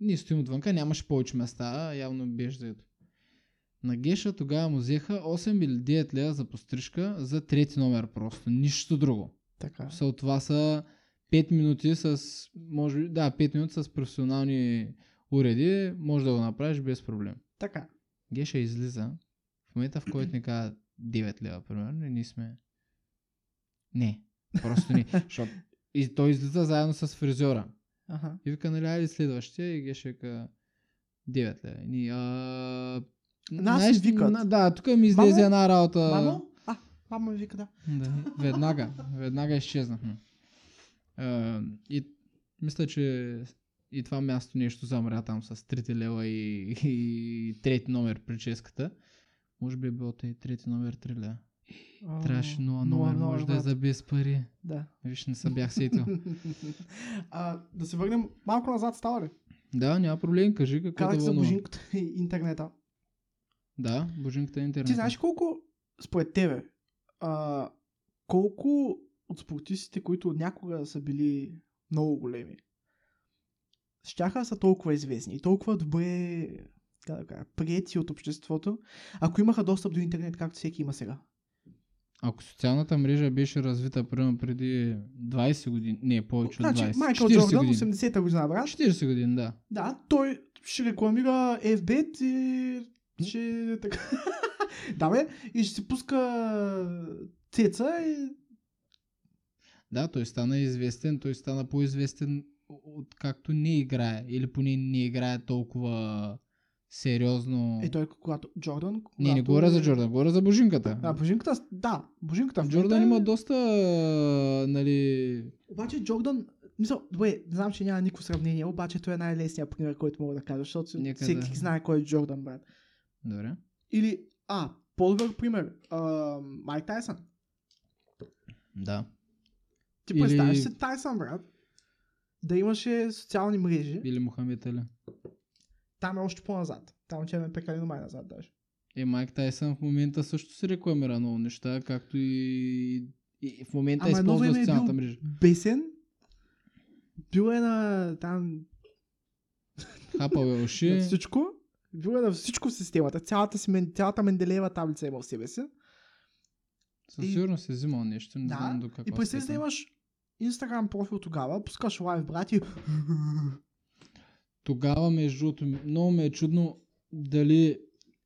Ние стоим отвънка, нямаше повече места, явно беше заето. На Геша тогава му взеха 8 или 9 лева за пострижка за трети номер просто. Нищо друго. Така. Са от това са 5 минути с, може би, да, 5 минути с професионални уреди, може да го направиш без проблем. Така. Геша излиза. В момента, в който ни казва 9 лева, примерно, и ние сме... Не, просто не. Защото и той излиза заедно с фризьора. Ага. И вика, нали, айде следващия и Геша вика 9 лева. И ние, а... Нас знаеш, викат. на- Да, тук ми излезе Мамо? една работа. Мамо? А, мама ми вика да. Да, веднага, веднага изчезнахме. А, и мисля, че и това място нещо замря там с трите лева и, и трети номер прическата. Може би е било и трети номер 3 лева. Трябваше 0 нула номер, може да е за без пари. Да. Виж, не се бях сетил. а, да се върнем малко назад става ли? да, няма проблем, кажи какво Казах да за божинката и интернета. Да, божинката е интернет. Ти знаеш колко, според тебе, а, колко от спортистите, които някога са били много големи, щяха са толкова известни и толкова добре как да кажа, приети от обществото, ако имаха достъп до интернет, както всеки има сега. Ако социалната мрежа беше развита примерно преди 20 години, не, повече от 20, Значи, Майкъл 40 Джордан, години. 80-та година, брат, 40 години, да. да, той ще рекламира FBET и ще така... да, бе, и ще си пуска цеца и Да, той стана известен, той стана по-известен от както не играе, или поне не играе толкова сериозно. Е, той когато Джордан... Когато... Не, не говоря за Джордан, говоря за Божинката. А, Божинката, да, Божинката в Джордан момента има е- доста, нали... Обаче Джордан, мисъл, добре, знам, че няма никакво сравнение, обаче той е най-лесният пример, който мога да кажа, защото Нека всеки знае кой е Джордан, брат. Добре. Или, а, по-добър пример, а, Майк Тайсън. Да. Ти Или- представяш се Тайсън, брат, да имаше социални мрежи, Или Мохамед Али. там е още по-назад. Там че е прекалено май назад даже. Е, Майк Тайсън в момента също се рекламира много неща, както и, и в момента Ама едно използва време е социалната бил мрежа. бесен, бил е на там Хапал е уши. всичко, бил е на всичко в системата, цялата, си, цялата Менделеева таблица има в себе си. Със И- сигурност е взимал нещо, не Да, знам до каква И представи си да имаш Инстаграм профил тогава, пускаш лайв, брат и... Тогава, между другото, много ме е чудно дали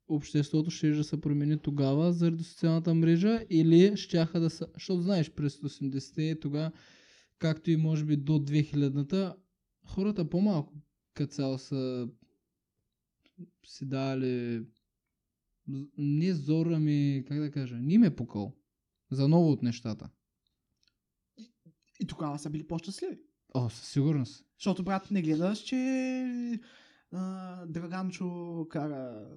обществото ще да се промени тогава заради социалната мрежа или щяха да са... Защото знаеш, през 80-те тогава, както и може би до 2000-та, хората по-малко като цяло са си дали не зор, ами как да кажа, ни ме пукал за ново от нещата. И тогава са били по-щастливи. О, със сигурност. Защото, брат, не гледаш, че а, Драганчо кара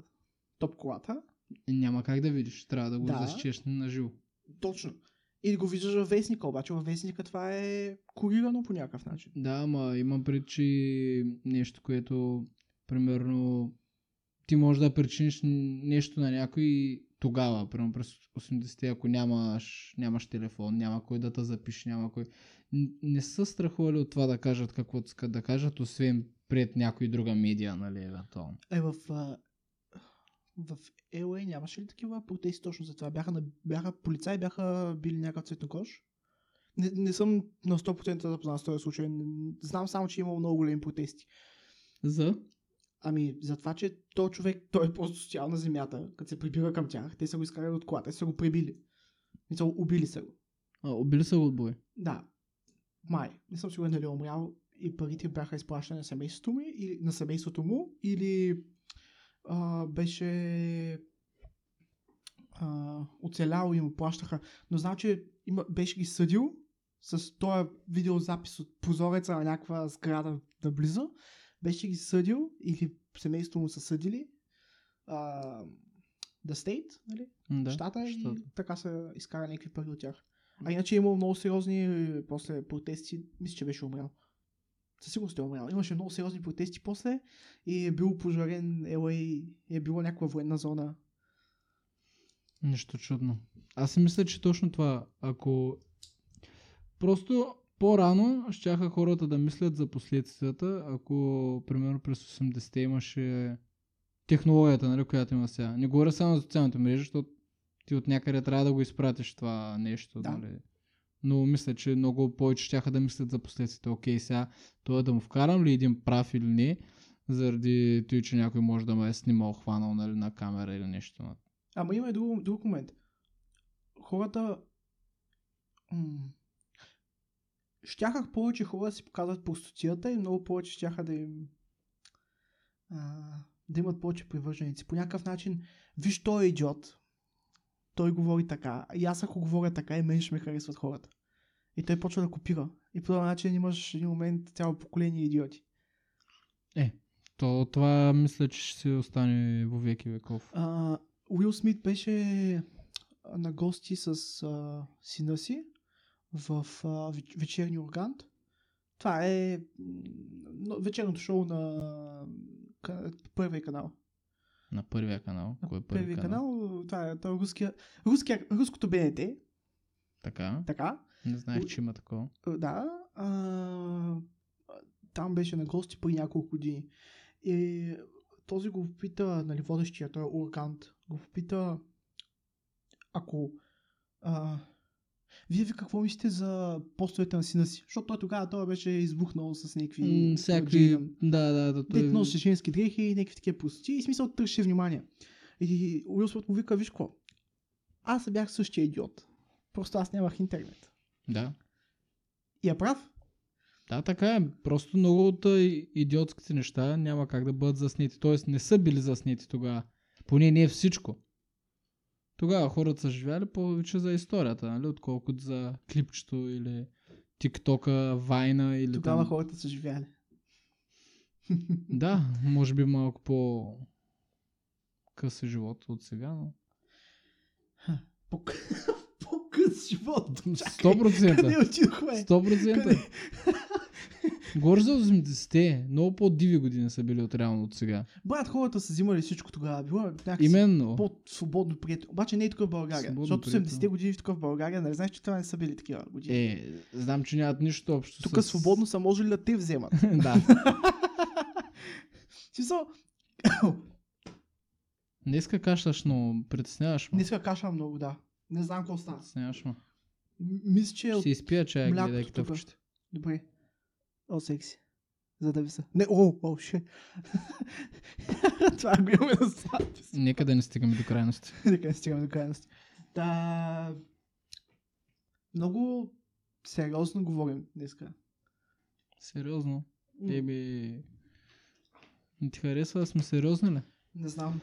топ колата. И няма как да видиш, трябва да го Да. засечеш на живо. Точно. И го виждаш във вестника, обаче във вестника това е корирано по някакъв начин. Да, ама имам пред, че нещо, което примерно ти можеш да причиниш нещо на някой тогава, примерно през 80-те, ако нямаш, нямаш телефон, няма кой да те запише, няма кой. Не са страхували от това да кажат каквото искат да кажат, освен пред някой друга медия, нали, евентуално. Е, в, а, в LA нямаше ли такива протести точно за това? Бяха, на, бяха полицаи, бяха били някакъв цветнокож? Не, не съм на 100% запознат с този случай. Знам само, че е имало много големи протести. За? Ами, за това, че той човек, той е просто стоял на земята, като се прибира към тях, те са го изкарали от колата, те са го пребили. Мисъл, убили са го. А, убили са го от бой. Да. Май. Не съм сигурен дали е умрял и парите бяха изплащани на семейството ми или на семейството му или а, беше а, оцелял и му плащаха. Но знам, че има, беше ги съдил с този видеозапис от прозореца на някаква сграда наблизо. Беше ги съдил или семейството му са съдили а, The State, нали? Да, щата и така са изкара някакви пари от тях. А иначе е имало много сериозни после протести, мисля, че беше умрял. Със сигурност е умрял. Имаше много сериозни протести после и е бил пожарен LA, и е било някаква военна зона. Нищо чудно. Аз си мисля, че точно това, ако просто по-рано щяха хората да мислят за последствията, ако примерно през 80-те имаше технологията, нали, която има сега. Не говоря само за социалните мрежи, защото ти от някъде трябва да го изпратиш това нещо. Да. Нали. Но мисля, че много повече щяха да мислят за последствията. Окей, сега това да му вкарам ли един прав или не, заради той, че някой може да ме е снимал, хванал нали, на камера или нещо. Ама има и друг, друг момент. Хората... М- щяха повече хора да си показват простотията и много повече щяха да им... А, да имат повече привърженици. По някакъв начин, виж, той е идиот. Той говори така. И аз ако говоря така, и мен ще ме харесват хората. И той почва да копира. И по този начин имаш един момент цяло поколение идиоти. Е, то това мисля, че ще си остане во веки веков. А, Уил Смит беше на гости с а, сина си в а, веч- вечерни органт. Това е вечерното шоу на първия канал. На първия канал. На Кой е първи първия канал? канал, това е, това е руския, руския, руското БНТ, Така. така. Не знаех, че има такова. Да. А, там беше на гости преди няколко години. И този го попита, нали, водещия, той е Ургант, го попита, ако а, вие ви какво мислите за постовете на сина си? Защото той тогава той беше избухнал с някакви... М, Всякакви... Да, да, да. Той... Той... Носи женски дрехи и някакви такива простоти и смисъл търсеше внимание. И Уил Смит му вика, виж какво, аз бях същия идиот. Просто аз нямах интернет. Да. И е прав. Да, така е. Просто много от идиотските неща няма как да бъдат заснети. Тоест не са били заснети тогава. Поне не е всичко. Тогава хората са живяли повече за историята, нали? Отколкото за клипчето или тиктока, вайна или Тогава там... хората са живяли. Да, може би малко по къс е живот от сега, но... По- По-къс живот. Чакай, 100%. Къде отидохме? 100%. Къде? Горе за 80-те, много по-диви години са били от реално от сега. Брат, хората са взимали всичко тогава. Било е някакси Именно. по-свободно прието. Обаче не е тук в България. Свободно защото прието. 80-те години тук в България, нали знаеш, че това не са били такива години. Е, знам, че нямат нищо общо тук с... свободно са можели да те вземат. да. Смисъл, Днеска кашляш, но притесняваш ме. днеска каша много, да. Не знам какво става. Притесняваш ме. Мисля, че е от... Ще изпия чая, гледайки тук. тъпчета. Добре. О, секси. За да ви са. Не, о, о, ше. това го имаме на запис. Нека да не стигаме до крайности. Нека не стигаме до крайности. Да. Много сериозно говорим днеска. Сериозно. М, Еми... Не ти харесва сме сериозни ли? Не знам.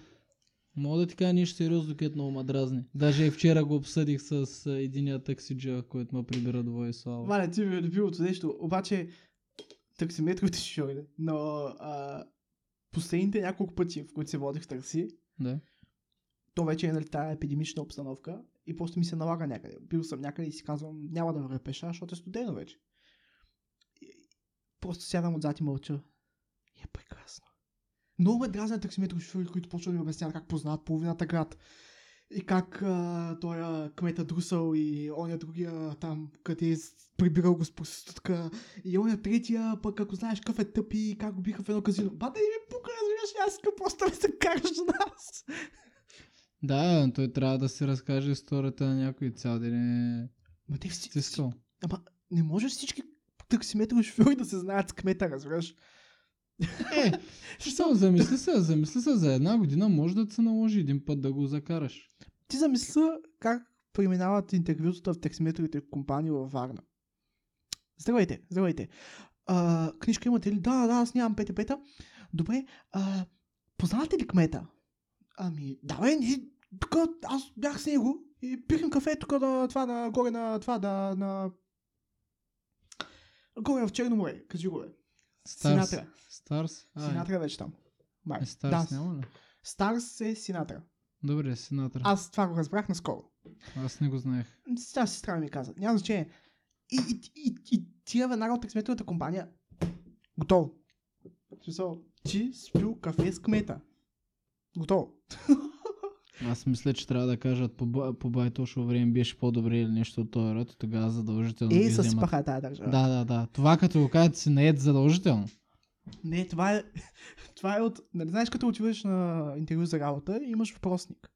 Мога да ти кажа нещо сериозно, което много ма дразни. Даже и вчера го обсъдих с единия таксиджа, който ме прибира до Войслава. Валя, ти ми е любимото нещо. Обаче, таксиметровите шофьори, но а, последните няколко пъти, в които се водих такси, Да. то вече е нали, тая епидемична обстановка и просто ми се налага някъде. Бил съм някъде и си казвам, няма да вървя пеша, защото е студено вече. И, просто сядам отзад и мълча. И е прекрасно. Много ме дразнят таксиметрови шофьори, които почват да ми обясняват как познават половината град. И как а, той кмета Друсъл и оня другия там, къде е прибирал го с проститутка. И оня третия, пък ако знаеш какъв е тъп и как го биха в едно казино. Бата и ми пука, разбираш, аз искам просто да се караш до нас. Да, той трябва да си разкаже историята на някой цял ден е Ма те всички... Ама не може всички таксиметрови шофьори да се знаят с кмета, разбираш? Е, Що, замисли се, замисли се за една година, може да се наложи един път да го закараш. Ти замисля как преминават интервютата в таксиметровите компании във Варна. Здравейте, здравейте. А, книжка имате ли? Да, да, аз нямам пета-пета. Добре, а, познавате ли кмета? Ами, да бе, ние, тук аз бях с него и пихам кафе тук на това, на горе на това, да, на... Горе в Черно море, кажи го бе. Старс. Синатра. Старс? А, Синатра вече там. Май. е, Старс да, няма ли? Старс е Синатра. Добре, Синатра. Аз това го разбрах наскоро. Аз не го знаех. Сега сестра ми каза. Няма значение. И, и, и, и тия веднага от таксиметровата компания готово. Смисъл, ти спил кафе с кмета. Готово. Аз мисля, че трябва да кажат по, по байтошо време беше по-добре или нещо от този род и тогава задължително Е, ги с вземат. паха тази държава. Да, да, да. Това като го кажат си наед задължително. Не, това е, това е от... Нали, знаеш, като отиваш на интервю за работа, имаш въпросник.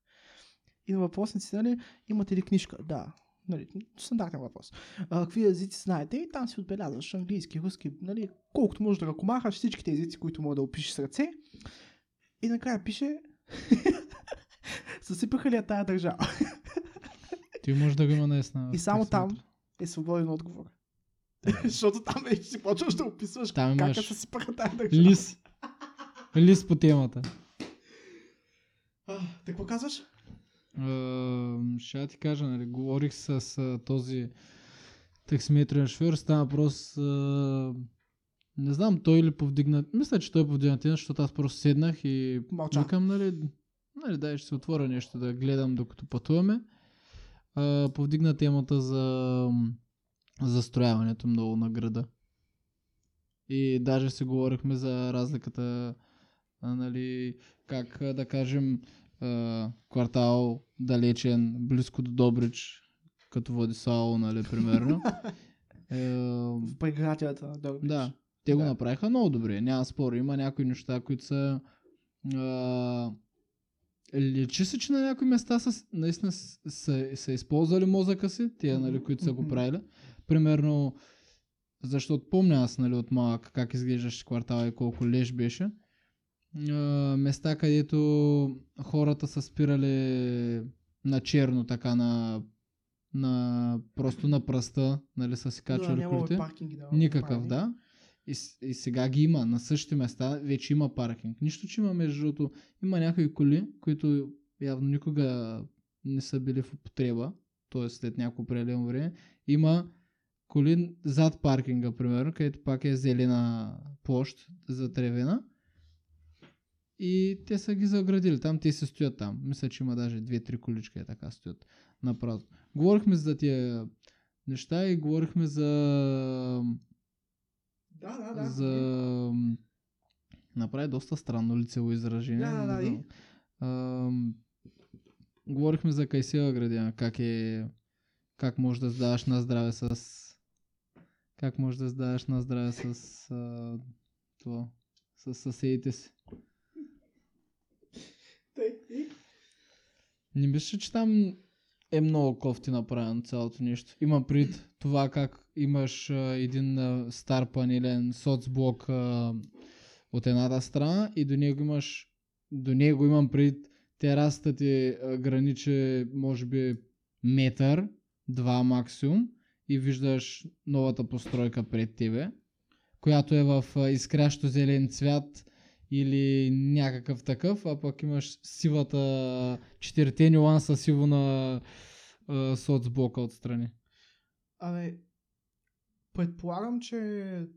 И на въпросниците, нали, имате ли книжка? Да. Нали, стандартен въпрос. А, какви езици знаете? И там си отбелязваш английски, руски, нали, колкото можеш да ръкомахаш, всичките езици, които мога да опишеш с ръце. И накрая пише Съсипаха ли я тая държава? Ти може да го има наесна. И само там е свободен отговор. Защото там вече си почваш да описваш Там как я съсипаха тая държава. Лис. Лис по темата. Какво казваш? Uh, ще ти кажа, нали, говорих с uh, този таксиметрен шофьор, стана въпрос, uh, не знам, той ли повдигна, мисля, че той повдигна тема, защото аз просто седнах и Мълча. викам, нали, нали, дай ще се отворя нещо да гледам докато пътуваме. Uh, повдигна темата за застрояването много на града. И даже си говорихме за разликата, а, нали, как а, да кажем, а, квартал далечен, близко до Добрич, като Владиславо, нали, примерно. Е, В преградията. Да, да, те го Да. направиха много добре, няма спор. Има някои неща, които са... А, лечи се, че на някои места са, наистина са, са, използвали мозъка си, тия, нали, които са го правили. Примерно, защото помня аз, нали, от малък как изглеждаше квартала и колко леж беше. А, места, където хората са спирали на черно, така на, на просто на пръста, нали, са си да, качвали нямаме колите. паркинги. Да, Никакъв, направени. да. И, и сега ги има. На същите места вече има паркинг. Нищо, че има между другото. Има някои коли, които явно никога не са били в употреба, т.е. след някакво определено време. Има коли зад паркинга, примерно, където пак е зелена площ за тревена. И те са ги заградили. Там те се стоят там. Мисля, че има даже две-три колички е така стоят направо. Говорихме за тия неща и говорихме за Да, да, да. за... Направи доста странно лицево изражение. Да, да, да, и? Ам, Говорихме за Кайсела градина, как е... Как можеш да сдаваш на здраве с... Как можеш да сдаваш на здраве с... А, това, с съседите си. Не мисля, че там е много кофти направено цялото нещо. Има пред това как имаш а, един а, стар панелен соцблок а, от едната страна и до него имаш до него имам пред терасата ти а, граничи може би метър, два максимум и виждаш новата постройка пред тебе, която е в изкрящо зелен цвят или някакъв такъв, а пък имаш сивата четирите нюанса сиво на соцблока отстрани. Абе, предполагам, че...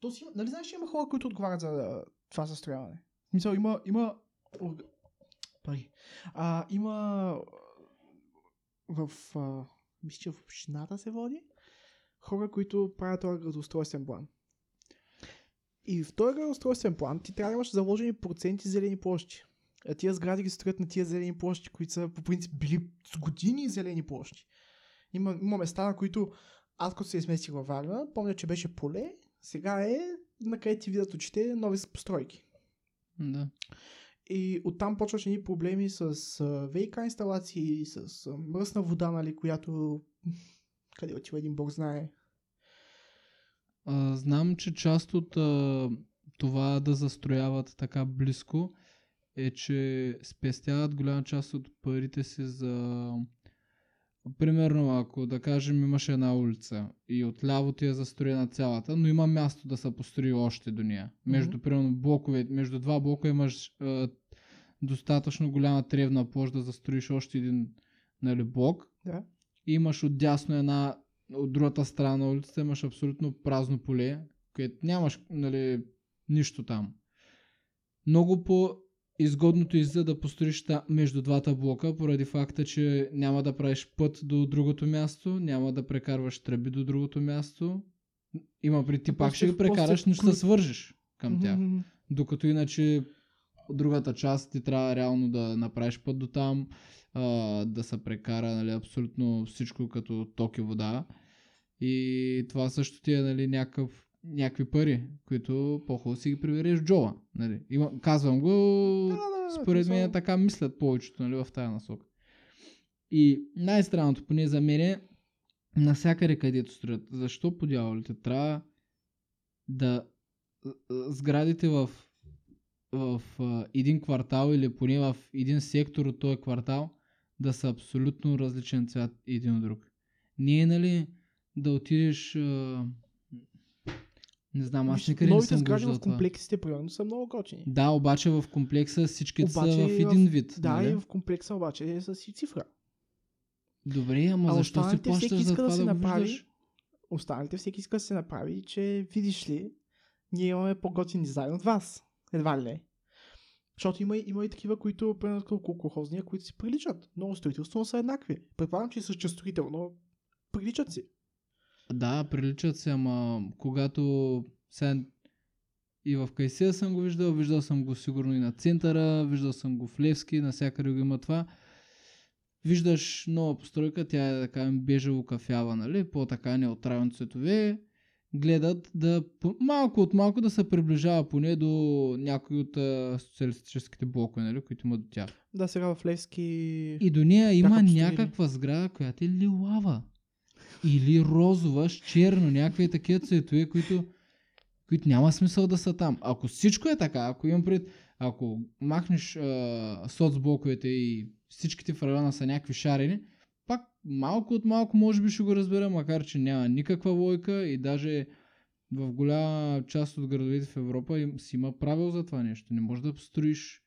То си, нали знаеш, че има хора, които отговарят за това? В Смисъл, има... има... Пари. А, има... В... А, мисля, че в общината се води. Хора, които правят този градоустройствен план. И в този градоустройствен план ти трябва да имаш заложени проценти зелени площи. А тия сгради ги строят на тия зелени площи, които са по принцип били с години зелени площи. Има, има места, на които аз като се изместих във Варна, помня, че беше поле, сега е на където ти видят очите нови постройки. Да. И оттам почваш едни проблеми с ВИК инсталации, с мръсна вода, нали, която къде отива един бог знае. А, знам, че част от а, това да застрояват така близко е, че спестяват голяма част от парите си за... Примерно, ако да кажем имаш една улица и отляво ти е застроена цялата, но има място да се построи още до нея. Между, примерно, блокове, между два блока имаш а, достатъчно голяма тревна площ да застроиш още един нали, блок. Да. И имаш отдясно една, от другата страна на улицата имаш абсолютно празно поле, където нямаш нали, нищо там. Много по изгодното излиза да построиш та, между двата блока, поради факта, че няма да правиш път до другото място, няма да прекарваш тръби до другото място. Има при ти пак ще ги прекараш, но ще се свържиш към тях. Докато иначе другата част ти трябва реално да направиш път до там, а, да се прекара нали, абсолютно всичко като ток и вода. И това също ти е нали, някакъв, някакви пари, които по-хубаво си ги прибереш в джоба. Нали. Има, казвам го, Да, да, според мен така мислят повечето нали, в тази насока. И най-странното, поне за мен, е насякъде където строят. Защо по дяволите трябва да сградите в, в а, един квартал или поне в един сектор от този квартал да са абсолютно различен цвят един от друг. Не е, нали, да отидеш... А, не знам, аз никъде не съм виждал в комплексите, примерно, са много готини. Да, обаче в комплекса всички са Обаче в и в- един вид. Да, нали? и в комплекса обаче е с и цифра. Добре, ама А защо си плащаш за да това да, го направи- виждаш? Останалите всеки иска да се направи, че видиш ли, ние имаме по-готин дизайн от вас. Едва ли не. Защото има, и- има и такива, които, примерно, като колхозния, които си приличат. Много строителство но са еднакви. Предполагам, че същия строител, но приличат си. Да, приличат се, ама когато сега и в Кайсия съм го виждал, виждал съм го сигурно и на центъра, виждал съм го в Левски, навсякъде го има това. Виждаш нова постройка, тя е така бежево кафява, нали, по-така неутрални цветове. Гледат да малко от малко да се приближава поне до някои от а, социалистическите блокове, нали, които има до тях. Да, сега в Левски... И до нея има някаква сграда, която е лилава. Или розова, с черно, някакви такива цветове, които, които няма смисъл да са там. Ако всичко е така, ако имам пред, ако махнеш а, соцблоковете и всичките в района са някакви шарени, пак малко от малко може би ще го разбера, макар че няма никаква лойка и даже в голяма част от градовете в Европа им, си има правил за това нещо. Не може да строиш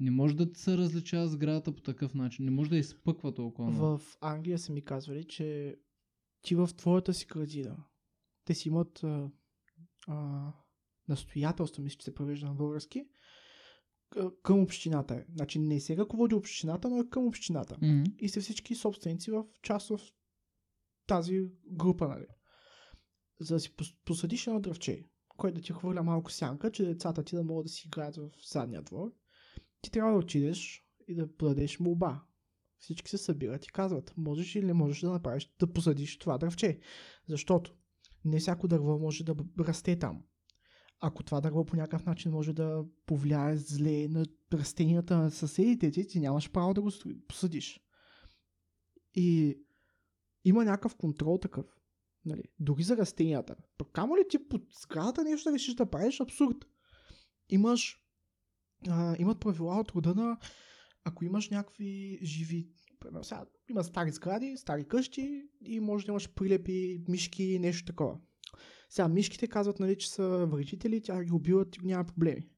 не може да се различава сградата по такъв начин. Не може да изпъква толкова. В Англия са ми казвали, че ти в твоята си градина, те си имат а, а, настоятелство, мисля, че се превежда на български, към общината. е. Значи не се ръководи общината, но е към общината. Мгм. И сте всички собственици в част в тази група, нали? За да си пос- посадиш едно дръвче, което да ти хвърля малко сянка, че децата ти да могат да си играят в задния двор, ти трябва да отидеш и да подадеш молба. Всички се събират и казват, можеш или можеш да направиш, да посадиш това дръвче. Защото не всяко дърво може да расте там. Ако това дърво по някакъв начин може да повлияе зле на растенията на съседите ти, ти нямаш право да го посадиш. И има някакъв контрол такъв. Нали? Дори за растенията. Камо ли ти под сградата нещо да решиш да правиш абсурд? Имаш а, имат правила от рода на ако имаш някакви живи примерно, сега, има стари сгради, стари къщи и може да имаш прилепи, мишки, нещо такова. Сега, мишките казват, нали, че са вредители, тя ги убиват и няма проблеми.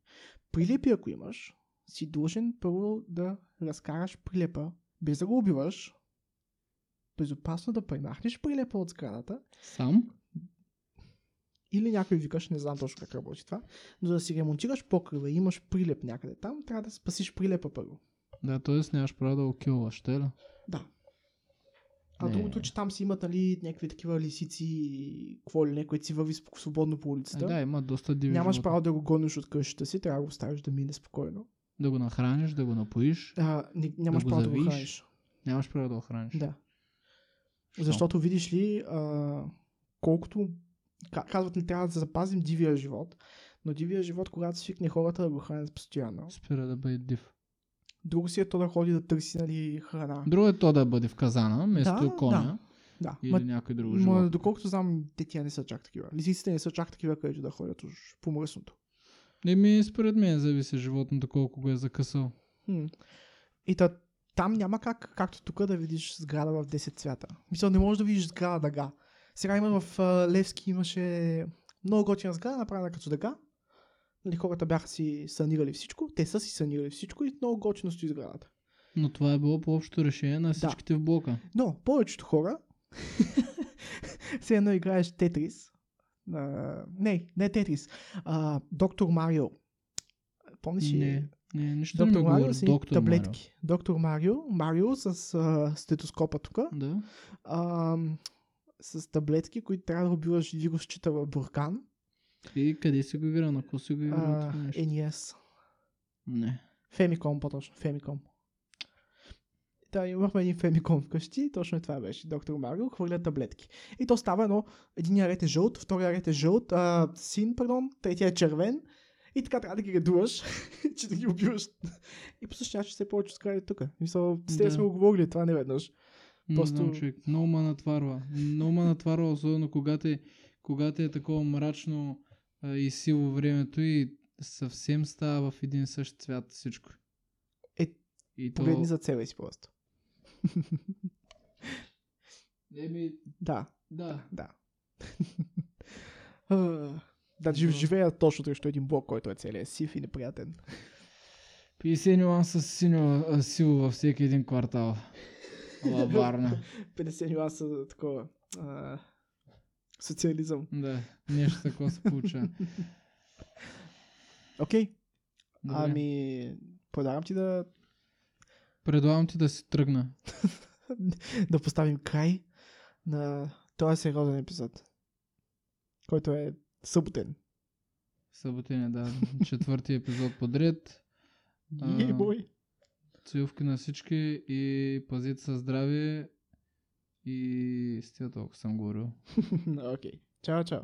Прилепи, ако имаш, си длъжен първо да разкараш прилепа, без да го убиваш, безопасно да премахнеш прилепа от сградата Сам? или някой викаш, не знам точно как работи това, но да си ремонтираш покрива и имаш прилеп някъде там, трябва да спасиш прилепа първо. Да, т.е. нямаш право да го килваш, ще ли? Да. А Не. другото, че там си имат нали, някакви такива лисици, какво ли не, които си върви свободно по Е, улицата. да, има доста диви Нямаш животни. право да го гониш от къщата си, трябва да го оставиш да мине спокойно. Да го нахраниш, да го напоиш. А, не, нямаш го право да го храниш. Нямаш право да го храниш. Да. Защо? Защото видиш ли, а, колкото ка- казват ни трябва да запазим дивия живот, но дивия живот, когато свикне хората да го хранят постоянно, Спира да бъде див. Друго си е то да ходи да търси нали, храна. Друго е то да бъде в казана, вместо Да, коня. Да. Или Ма, някой друго ма, животно. доколкото знам, те тия не са чак такива. Лисиците не са чак такива, където да ходят уж по мръсното. Еми, според мен зависи животното колко го е закъсал. Хм. И та, там няма как, както тук, да видиш сграда в 10 цвята. Мисля, не можеш да видиш сграда дъга. Сега има в Левски имаше много готина сграда, направена като дъга. Нали, хората бяха си санирали всичко, те са си санирали всичко и много готино стои сградата. Но това е било по общото решение на всичките в блока. Но повечето хора, все едно играеш Тетрис. А, не, не Тетрис. А, Доктор Марио. Помниш ли? Не, не, нищо не Доктор ми Марио са Доктор таблетки. Доктор Марио. Марио с а, стетоскопа тук. Марио. Да. А, с таблетки, които трябва да убиваш вирусчета в буркан. И къде си го игра? На какво си го игра? А, това нещо? NES. Не. Фемиком по-точно. Фемиком. Да, имахме един Фемиком вкъщи, точно това беше. Доктор Марио хвърля таблетки. И то става едно, единия ред е жълт, втория ред е жълт, а, син, пардон, третия е червен. И така трябва да ги редуваш, че да ги убиваш. И по същия начин се повече скради тук. Мисъл, с Да. сме го говорили това не веднъж. Просто- знам, човек. Много ме натварва. Много ме натварва, особено когато е, когато е такова мрачно а, и сило времето и съвсем става в един същ цвят всичко. Е, и Погледни за себе си просто. Еми, Да, да. да. Да, жив, Добро. живея точно срещу един блок, който е целият сив и неприятен. 50 нюанса синьо, сило във всеки един квартал. Ала Варна. 50 нюанса такова. А, социализъм. да, нещо такова се получава. Окей, Добре. ами предлагам ти да, Предлагам ти да си тръгна. да поставим край на този сериозен епизод, който е съботен. Съботене, да. Четвърти епизод подред. Ей, бой! Целувки на всички и пазите се здраве и с тия толкова съм говорил. Окей. Чао, чао.